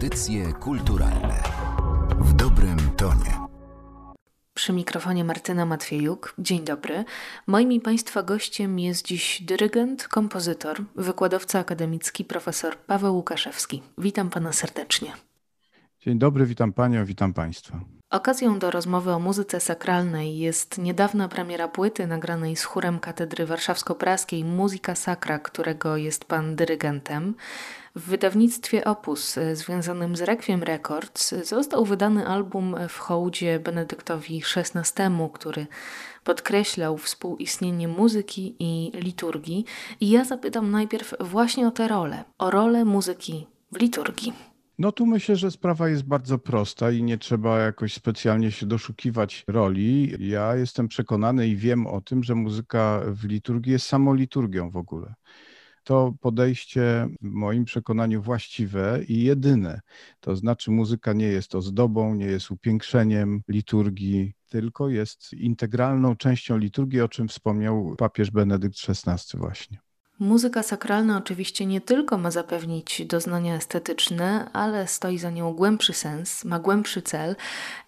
Audycje kulturalne w dobrym tonie. Przy mikrofonie Martyna Matwiejuk. Dzień dobry. Moim i Państwa gościem jest dziś dyrygent, kompozytor, wykładowca akademicki profesor Paweł Łukaszewski. Witam Pana serdecznie. Dzień dobry, witam Panią, witam Państwa. Okazją do rozmowy o muzyce sakralnej jest niedawna premiera płyty nagranej z chórem Katedry Warszawsko-Praskiej Muzyka Sakra, którego jest pan dyrygentem. W wydawnictwie Opus e, związanym z Requiem Records został wydany album w hołdzie Benedyktowi XVI, który podkreślał współistnienie muzyki i liturgii. I ja zapytam najpierw właśnie o tę rolę, o rolę muzyki w liturgii. No tu myślę, że sprawa jest bardzo prosta i nie trzeba jakoś specjalnie się doszukiwać roli. Ja jestem przekonany i wiem o tym, że muzyka w liturgii jest samą liturgią w ogóle. To podejście w moim przekonaniu właściwe i jedyne. To znaczy muzyka nie jest ozdobą, nie jest upiększeniem liturgii, tylko jest integralną częścią liturgii, o czym wspomniał papież Benedykt XVI właśnie. Muzyka sakralna oczywiście nie tylko ma zapewnić doznania estetyczne, ale stoi za nią głębszy sens, ma głębszy cel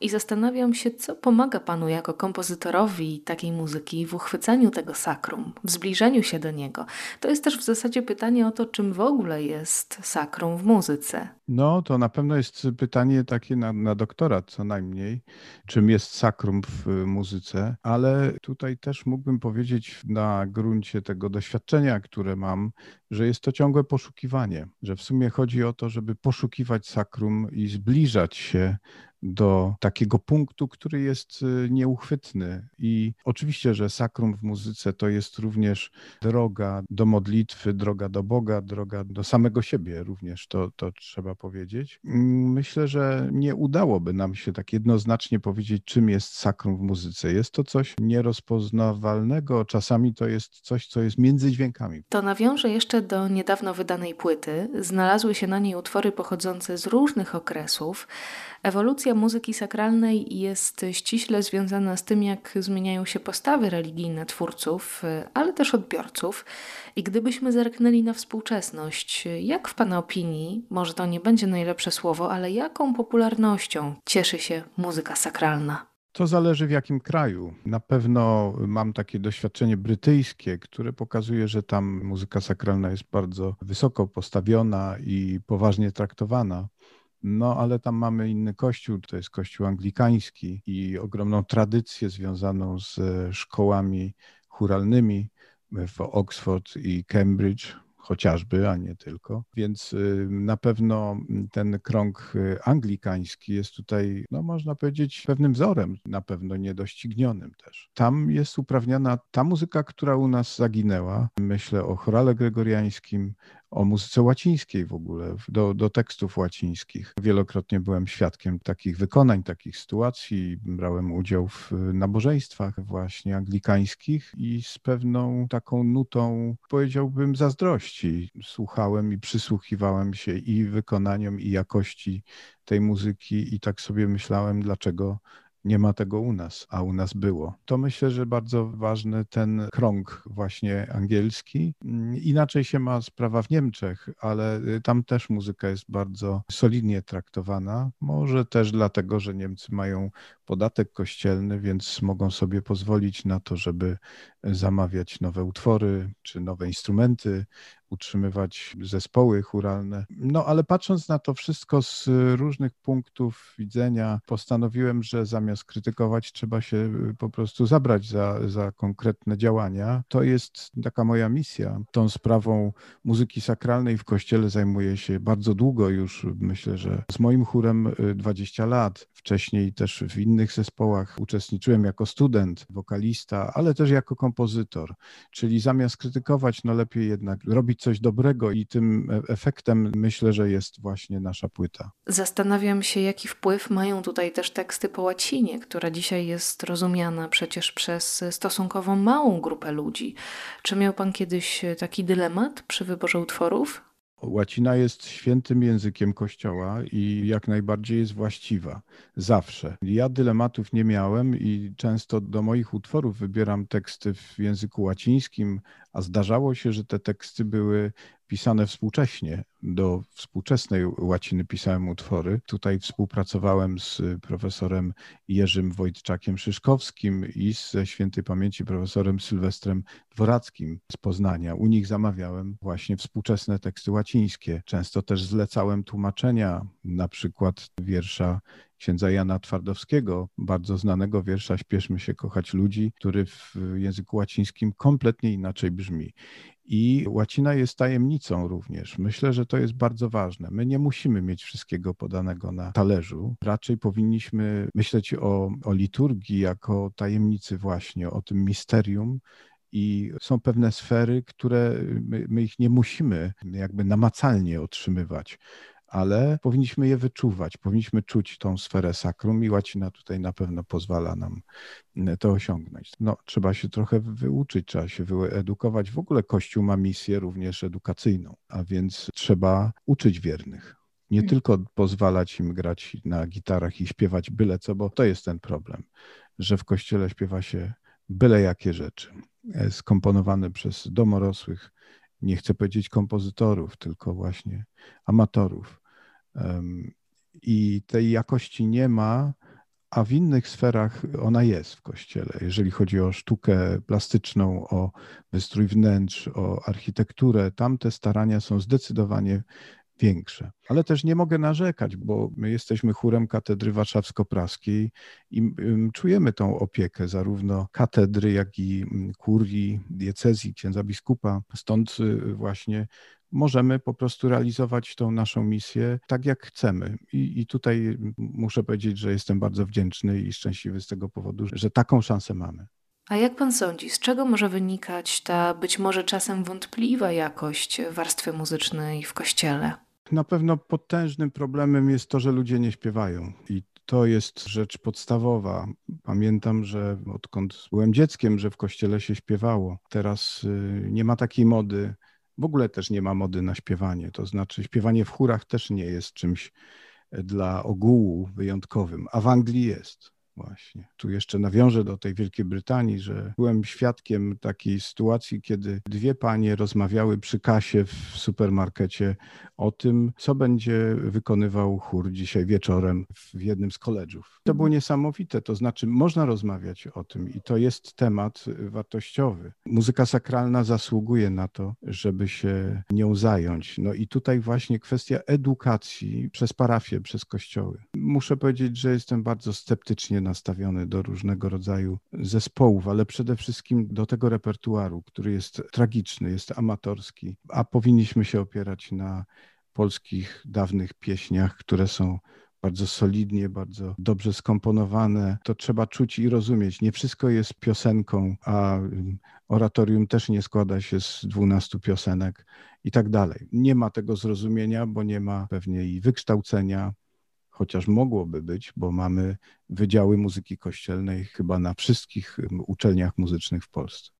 i zastanawiam się, co pomaga Panu jako kompozytorowi takiej muzyki w uchwyceniu tego sakrum, w zbliżeniu się do niego. To jest też w zasadzie pytanie o to, czym w ogóle jest sakrum w muzyce. No, to na pewno jest pytanie takie na, na doktorat co najmniej, czym jest sakrum w muzyce, ale tutaj też mógłbym powiedzieć na gruncie tego doświadczenia, które mam, że jest to ciągłe poszukiwanie, że w sumie chodzi o to, żeby poszukiwać sakrum i zbliżać się do takiego punktu, który jest y, nieuchwytny. I oczywiście, że sakrum w muzyce to jest również droga do modlitwy, droga do Boga, droga do samego siebie również, to, to trzeba powiedzieć. Myślę, że nie udałoby nam się tak jednoznacznie powiedzieć, czym jest sakrum w muzyce. Jest to coś nierozpoznawalnego, czasami to jest coś, co jest między dźwiękami. To nawiążę jeszcze do niedawno wydanej płyty. Znalazły się na niej utwory pochodzące z różnych okresów. Ewolucja muzyki sakralnej jest ściśle związana z tym, jak zmieniają się postawy religijne twórców, ale też odbiorców. I gdybyśmy zerknęli na współczesność, jak w Pana opinii, może to nie będzie najlepsze słowo, ale jaką popularnością cieszy się muzyka sakralna? To zależy w jakim kraju. Na pewno mam takie doświadczenie brytyjskie, które pokazuje, że tam muzyka sakralna jest bardzo wysoko postawiona i poważnie traktowana. No, ale tam mamy inny kościół, to jest kościół anglikański i ogromną tradycję związaną z szkołami churalnymi w Oxford i Cambridge chociażby, a nie tylko. Więc y, na pewno ten krąg anglikański jest tutaj, no można powiedzieć, pewnym wzorem, na pewno niedoścignionym też. Tam jest uprawniana ta muzyka, która u nas zaginęła. Myślę o chorale gregoriańskim, o muzyce łacińskiej w ogóle, do, do tekstów łacińskich. Wielokrotnie byłem świadkiem takich wykonań, takich sytuacji. Brałem udział w nabożeństwach właśnie anglikańskich i z pewną taką nutą, powiedziałbym, zazdrości słuchałem i przysłuchiwałem się i wykonaniom, i jakości tej muzyki i tak sobie myślałem, dlaczego nie ma tego u nas, a u nas było. To myślę, że bardzo ważny ten krąg właśnie angielski. Inaczej się ma sprawa w Niemczech, ale y, tam też muzyka jest bardzo solidnie traktowana. Może też dlatego, że Niemcy mają podatek kościelny, więc mogą sobie pozwolić na to, żeby zamawiać nowe utwory czy nowe instrumenty, utrzymywać zespoły churalne. No ale patrząc na to wszystko z różnych punktów widzenia, postanowiłem, że zamiast krytykować, trzeba się po prostu zabrać za, za konkretne działania. To jest taka moja misja. Tą sprawą muzyki sakralnej w kościele zajmuję się bardzo długo już. Myślę, że z moim chórem 20 lat. Wcześniej też w innych zespołach uczestniczyłem jako student, wokalista, ale też jako kompozytor. Czyli zamiast krytykować, no lepiej jednak robić coś dobrego i tym e, efektem myślę, że jest właśnie nasza płyta. Zastanawiam się, jaki wpływ mają tutaj też teksty po łacinie, która dzisiaj jest rozumiana przecież przez stosunkowo małą grupę ludzi. Czy miał Pan kiedyś taki dylemat przy wyborze utworów? Łacina jest świętym językiem Kościoła i jak najbardziej jest właściwa. Zawsze. Ja dylematów nie miałem i często do moich utworów wybieram teksty w języku łacińskim a zdarzało się, że te teksty były pisane współcześnie. Do współczesnej łaciny pisałem utwory. Tutaj współpracowałem z profesorem Jerzym Wojtczakiem Szyszkowskim i ze świętej pamięci profesorem Sylwestrem Dworackim z Poznania. U nich zamawiałem właśnie współczesne teksty łacińskie. Często też zlecałem tłumaczenia, na przykład wiersza księdza Jana Twardowskiego, bardzo znanego wiersza Śpieszmy się kochać ludzi, który w języku łacińskim kompletnie inaczej brzmi. I łacina jest tajemnicą również. Myślę, że to jest bardzo ważne. My nie musimy mieć wszystkiego podanego na talerzu. Raczej powinniśmy myśleć o, o liturgii jako tajemnicy, właśnie o tym misterium, i są pewne sfery, które my, my, ich nie musimy jakby namacalnie otrzymywać ale powinniśmy je wyczuwać, powinniśmy czuć tą sferę sakrum i łacina tutaj na pewno pozwala nam mm, to osiągnąć. No, trzeba się trochę wyuczyć, trzeba się wyedukować. W ogóle Kościół ma misję również edukacyjną, a więc trzeba uczyć wiernych. Nie hmm. tylko pozwalać im grać na gitarach i śpiewać byle co, bo to jest ten problem, że w kościele śpiewa się byle jakie rzeczy, e, skomponowane przez domorosłych, nie chcę powiedzieć kompozytorów, tylko właśnie amatorów. I tej jakości nie ma, a w innych sferach ona jest w kościele. Jeżeli chodzi o sztukę plastyczną, o wystrój wnętrz, o architekturę, tam te starania są zdecydowanie większe. Ale też nie mogę narzekać, bo my jesteśmy chórem katedry warszawsko-praskiej i czujemy tą opiekę zarówno katedry, jak i kurii, diecezji, księdza biskupa. Stąd y, właśnie możemy po prostu realizować tą naszą misję tak, jak chcemy. I, I, tutaj muszę powiedzieć, że jestem bardzo wdzięczny i szczęśliwy z tego powodu, że taką szansę mamy. A jak pan sądzi, z czego może wynikać ta być może czasem wątpliwa jakość warstwy muzycznej w kościele? Na pewno potężnym problemem jest to, że ludzie nie śpiewają. I to jest rzecz podstawowa. Pamiętam, że odkąd byłem dzieckiem, że w kościele się śpiewało. Teraz y, nie ma takiej mody. W ogóle też nie ma mody na śpiewanie. To znaczy, śpiewanie w chórach też nie jest czymś e, dla ogółu wyjątkowym, a w Anglii jest. Właśnie. Tu jeszcze nawiążę do tej Wielkiej Brytanii, że byłem świadkiem takiej sytuacji, kiedy dwie panie rozmawiały przy kasie w supermarkecie o tym, co będzie wykonywał chór dzisiaj wieczorem w jednym z koledżów. To było niesamowite, to znaczy można rozmawiać o tym i to jest temat wartościowy. Muzyka sakralna zasługuje na to, żeby się nią zająć. No i tutaj właśnie kwestia edukacji przez parafie, przez kościoły. Muszę powiedzieć, że jestem bardzo sceptycznie nastawiony do różnego rodzaju zespołów, ale przede wszystkim do tego repertuaru, który jest tragiczny, jest amatorski, a powinniśmy się opierać na polskich dawnych pieśniach, które są bardzo solidnie, bardzo dobrze skomponowane. To trzeba czuć i rozumieć. Nie wszystko jest piosenką, a oratorium też nie składa się z dwunastu piosenek i tak dalej. Nie ma tego zrozumienia, bo nie ma pewnie i wykształcenia, chociaż mogłoby być, bo mamy wydziały muzyki kościelnej chyba na wszystkich uczelniach muzycznych w Polsce.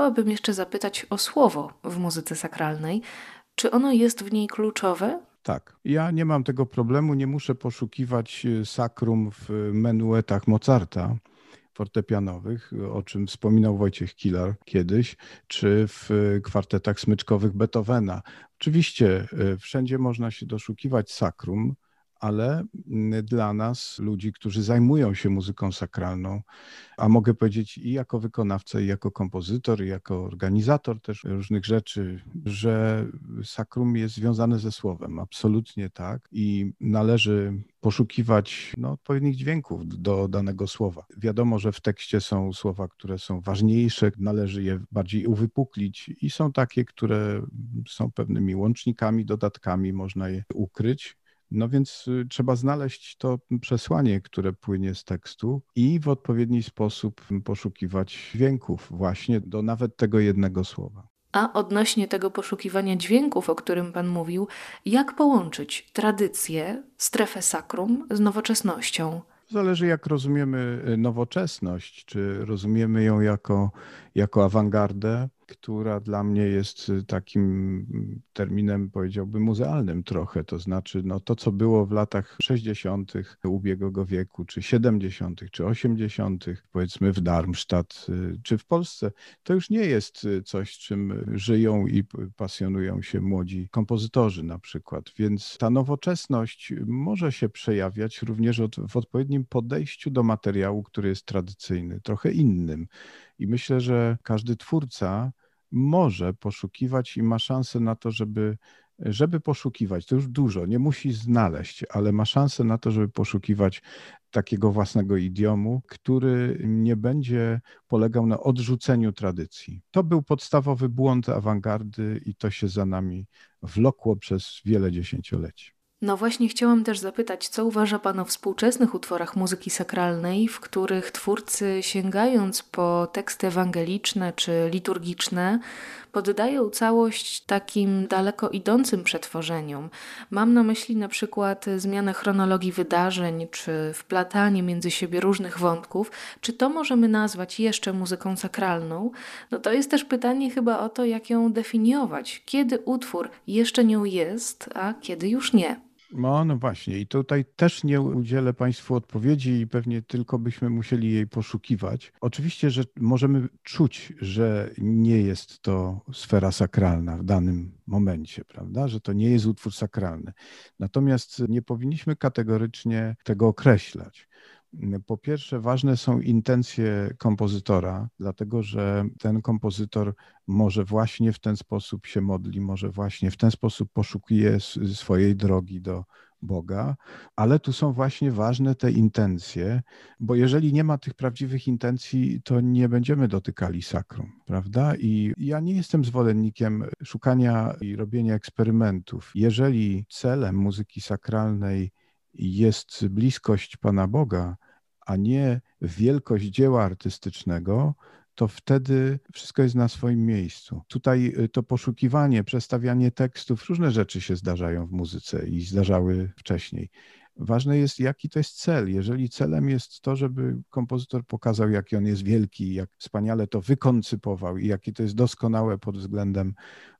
Chciałabym jeszcze zapytać o słowo w muzyce sakralnej. Czy ono jest w niej kluczowe? Tak. Ja nie mam tego problemu, nie muszę poszukiwać y, sakrum w menuetach Mozarta fortepianowych, o czym wspominał Wojciech Kilar kiedyś, czy w y, kwartetach smyczkowych Beethovena. Oczywiście y, wszędzie można się doszukiwać sakrum, ale mm, dla nas, ludzi, którzy zajmują się muzyką sakralną, a mogę powiedzieć i jako wykonawca, i jako kompozytor, i jako organizator też różnych rzeczy, że sakrum jest związane ze słowem, absolutnie tak, i należy poszukiwać no, odpowiednich dźwięków do danego słowa. Wiadomo, że w tekście są słowa, które są ważniejsze, należy je bardziej uwypuklić, i są takie, które są pewnymi łącznikami, dodatkami, można je ukryć. No więc y, trzeba znaleźć to przesłanie, które płynie z tekstu i w odpowiedni sposób poszukiwać dźwięków właśnie do nawet tego jednego słowa. A odnośnie tego poszukiwania dźwięków, o którym Pan mówił, jak połączyć tradycję, strefę sakrum z nowoczesnością? Zależy, jak rozumiemy y, nowoczesność, czy rozumiemy ją jako, jako awangardę, która dla mnie jest y, takim terminem, powiedziałbym, muzealnym trochę. To znaczy, no to, co było w latach 60. ubiegłego wieku, czy 70., czy 80., powiedzmy w Darmstadt, y, czy w Polsce, to już nie jest y, coś, czym żyją i pasjonują się młodzi kompozytorzy na przykład. Więc ta nowoczesność może się przejawiać również w odpowiednim podejściu do materiału, który jest tradycyjny, trochę innym. I myślę, że każdy twórca może poszukiwać i ma szansę na to, żeby, żeby poszukiwać. To już dużo, nie musi znaleźć, ale ma szansę na to, żeby poszukiwać takiego własnego idiomu, który nie będzie polegał na odrzuceniu tradycji. To był podstawowy błąd awangardy i to się za nami wlokło przez wiele dziesięcioleci. No właśnie chciałam też zapytać, co uważa Pan o współczesnych utworach muzyki sakralnej, w których twórcy sięgając po teksty ewangeliczne czy liturgiczne, poddają całość takim daleko idącym przetworzeniom. Mam na myśli na przykład zmianę chronologii wydarzeń, czy wplatanie między siebie różnych wątków. Czy to możemy nazwać jeszcze muzyką sakralną? No to jest też pytanie chyba o to, jak ją definiować. Kiedy utwór jeszcze nią jest, a kiedy już nie? No, no właśnie, i tutaj też nie udzielę Państwu odpowiedzi i pewnie tylko byśmy musieli jej poszukiwać. Oczywiście, że możemy czuć, że nie jest to sfera sakralna w danym momencie, prawda? Że to nie jest utwór sakralny. Natomiast nie powinniśmy kategorycznie tego określać. Po pierwsze, ważne są intencje kompozytora, dlatego że ten kompozytor może właśnie w ten sposób się modli, może właśnie w ten sposób poszukuje swojej drogi do Boga, ale tu są właśnie ważne te intencje, bo jeżeli nie ma tych prawdziwych intencji, to nie będziemy dotykali sakrum, prawda? I ja nie jestem zwolennikiem szukania i robienia eksperymentów. Jeżeli celem muzyki sakralnej jest bliskość Pana Boga, a nie wielkość dzieła artystycznego, to wtedy wszystko jest na swoim miejscu. Tutaj y, to poszukiwanie, przestawianie tekstów, różne rzeczy się zdarzają w muzyce i zdarzały wcześniej. Ważne jest, jaki to jest cel. Jeżeli celem jest to, żeby kompozytor pokazał, jaki on jest wielki, jak wspaniale to wykoncypował i jakie to jest doskonałe pod względem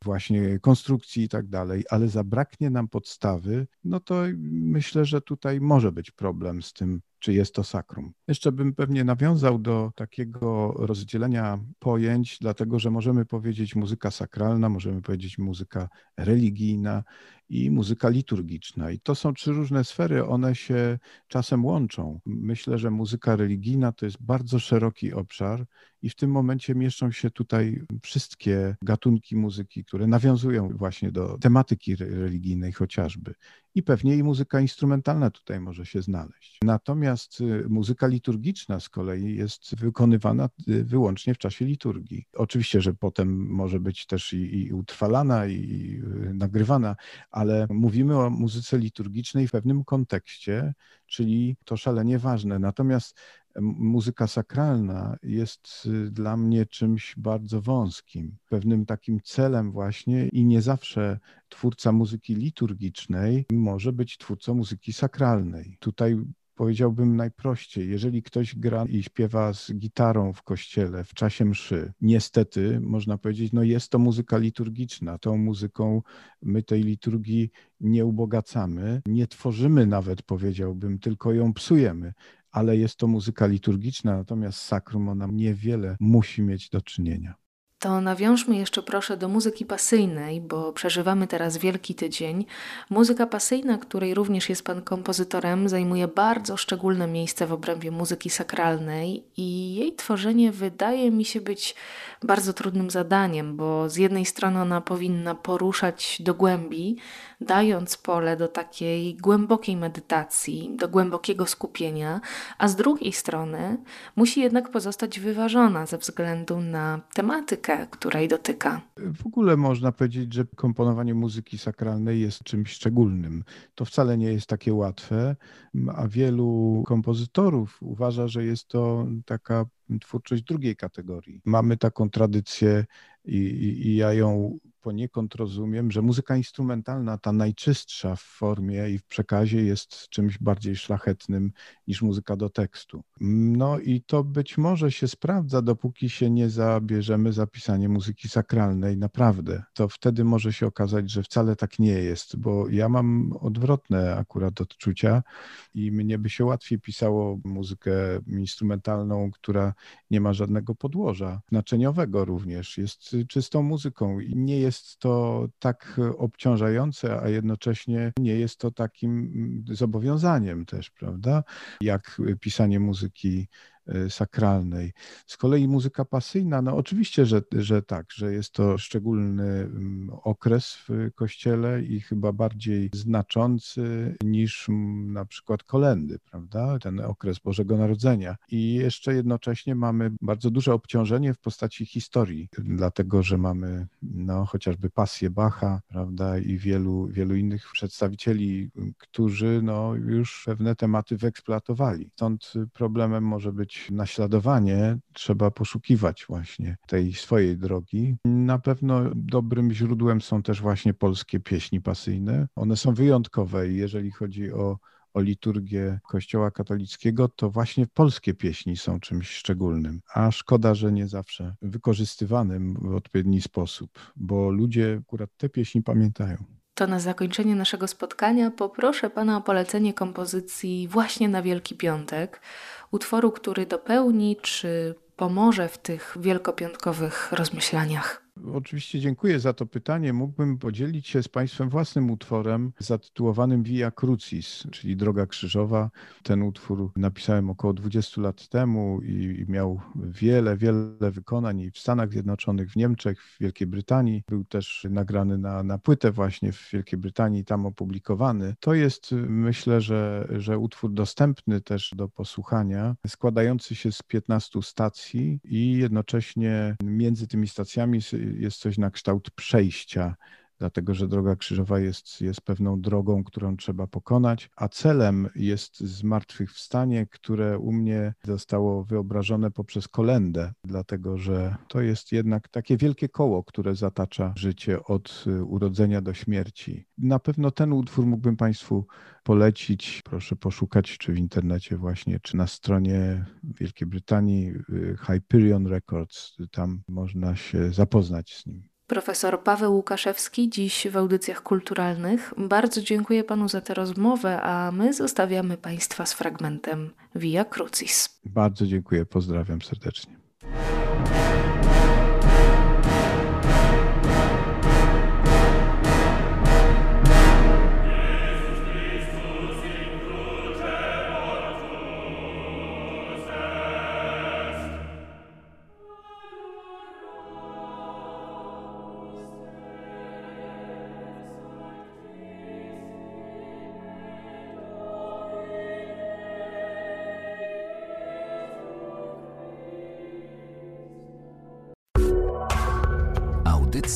właśnie konstrukcji i tak dalej, ale zabraknie nam podstawy, no to myślę, że tutaj może być problem z tym, czy jest to sakrum. Jeszcze bym pewnie nawiązał do takiego rozdzielenia pojęć, dlatego że możemy powiedzieć muzyka sakralna, możemy powiedzieć muzyka religijna i muzyka liturgiczna. I to są trzy różne sfery, one się czasem łączą. Myślę, że muzyka religijna to jest bardzo szeroki obszar i w tym momencie mieszczą się tutaj wszystkie gatunki muzyki, które nawiązują właśnie do tematyki religijnej chociażby. I pewnie i muzyka instrumentalna tutaj może się znaleźć. Natomiast y, muzyka liturgiczna z kolei jest wykonywana y, wyłącznie w czasie liturgii. Oczywiście, że potem może być też i, i utrwalana, i y, nagrywana, ale mówimy o muzyce liturgicznej w pewnym kontekście, czyli to szalenie ważne. Natomiast muzyka sakralna jest y, dla mnie czymś bardzo wąskim, pewnym takim celem właśnie i nie zawsze twórca muzyki liturgicznej może być twórcą muzyki sakralnej. Tutaj powiedziałbym najprościej, jeżeli ktoś gra i śpiewa z gitarą w kościele w czasie mszy, niestety można powiedzieć, no jest to muzyka liturgiczna. Tą muzyką my tej liturgii nie ubogacamy, nie tworzymy nawet, powiedziałbym, tylko ją psujemy ale jest to muzyka liturgiczna, natomiast sakrum ona niewiele musi mieć do czynienia. To nawiążmy jeszcze proszę do muzyki pasyjnej, bo przeżywamy teraz Wielki Tydzień. Muzyka pasyjna, której również jest pan kompozytorem, zajmuje bardzo szczególne miejsce w obrębie muzyki sakralnej i jej tworzenie wydaje mi się być bardzo trudnym zadaniem, bo z jednej strony ona powinna poruszać do głębi, dając pole do takiej głębokiej medytacji, do głębokiego skupienia, a z drugiej strony musi jednak pozostać wyważona ze względu na tematykę, której dotyka. W ogóle można powiedzieć, że komponowanie muzyki sakralnej jest czymś szczególnym. To wcale nie jest takie łatwe, a wielu kompozytorów uważa, że jest to taka twórczość drugiej kategorii. Mamy taką tradycję i, i, i ja ją poniekąd rozumiem, że muzyka instrumentalna, ta najczystsza w formie i w przekazie, jest czymś bardziej szlachetnym niż muzyka do tekstu. No i to być może się sprawdza, dopóki się nie zabierzemy za pisanie muzyki sakralnej, naprawdę. To wtedy może się okazać, że wcale tak nie jest, bo ja mam odwrotne akurat odczucia i mnie by się łatwiej pisało muzykę instrumentalną, która nie ma żadnego podłoża, znaczeniowego również, jest czystą muzyką i nie jest jest to tak obciążające, a jednocześnie nie jest to takim zobowiązaniem też, prawda? Jak pisanie muzyki sakralnej. Z kolei muzyka pasyjna, no oczywiście, że, że tak, że jest to szczególny mm, okres w kościele i chyba bardziej znaczący niż mm, na przykład kolendy, prawda? Ten okres Bożego Narodzenia. I jeszcze jednocześnie mamy bardzo duże obciążenie w postaci historii, dlatego że mamy no, chociażby pasję Bacha, prawda, i wielu, wielu innych przedstawicieli, którzy no, już pewne tematy wyeksploatowali. Stąd problemem może być naśladowanie, trzeba poszukiwać właśnie tej swojej drogi. Na pewno dobrym źródłem są też właśnie polskie pieśni pasyjne. One są wyjątkowe i jeżeli chodzi o o liturgię Kościoła katolickiego, to właśnie polskie pieśni są czymś szczególnym, a szkoda, że nie zawsze wykorzystywanym w odpowiedni sposób, bo ludzie akurat te pieśni pamiętają. To na zakończenie naszego spotkania poproszę Pana o polecenie kompozycji właśnie na Wielki Piątek utworu, który dopełni czy pomoże w tych wielkopiątkowych rozmyślaniach? Oczywiście dziękuję za to pytanie. Mógłbym podzielić się z Państwem własnym utworem zatytułowanym Via Crucis, czyli Droga Krzyżowa. Ten utwór napisałem około 20 lat temu i miał wiele, wiele wykonań w Stanach Zjednoczonych, w Niemczech, w Wielkiej Brytanii. Był też nagrany na, na płytę właśnie w Wielkiej Brytanii, tam opublikowany. To jest myślę, że, że utwór dostępny też do posłuchania, składający się z 15 stacji i jednocześnie między tymi stacjami jest coś na kształt przejścia, dlatego że droga krzyżowa jest, jest pewną drogą, którą trzeba pokonać, a celem jest zmartwychwstanie, które u mnie zostało wyobrażone poprzez kolendę, dlatego że to jest jednak takie wielkie koło, które zatacza życie od urodzenia do śmierci. Na pewno ten utwór mógłbym Państwu polecić. Proszę poszukać, czy w internecie właśnie, czy na stronie Wielkiej Brytanii y, Hyperion Records. Tam można się zapoznać z nim. Profesor Paweł Łukaszewski dziś w audycjach kulturalnych. Bardzo dziękuję panu za tę rozmowę, a my zostawiamy państwa z fragmentem Via Crucis. Bardzo dziękuję, pozdrawiam serdecznie.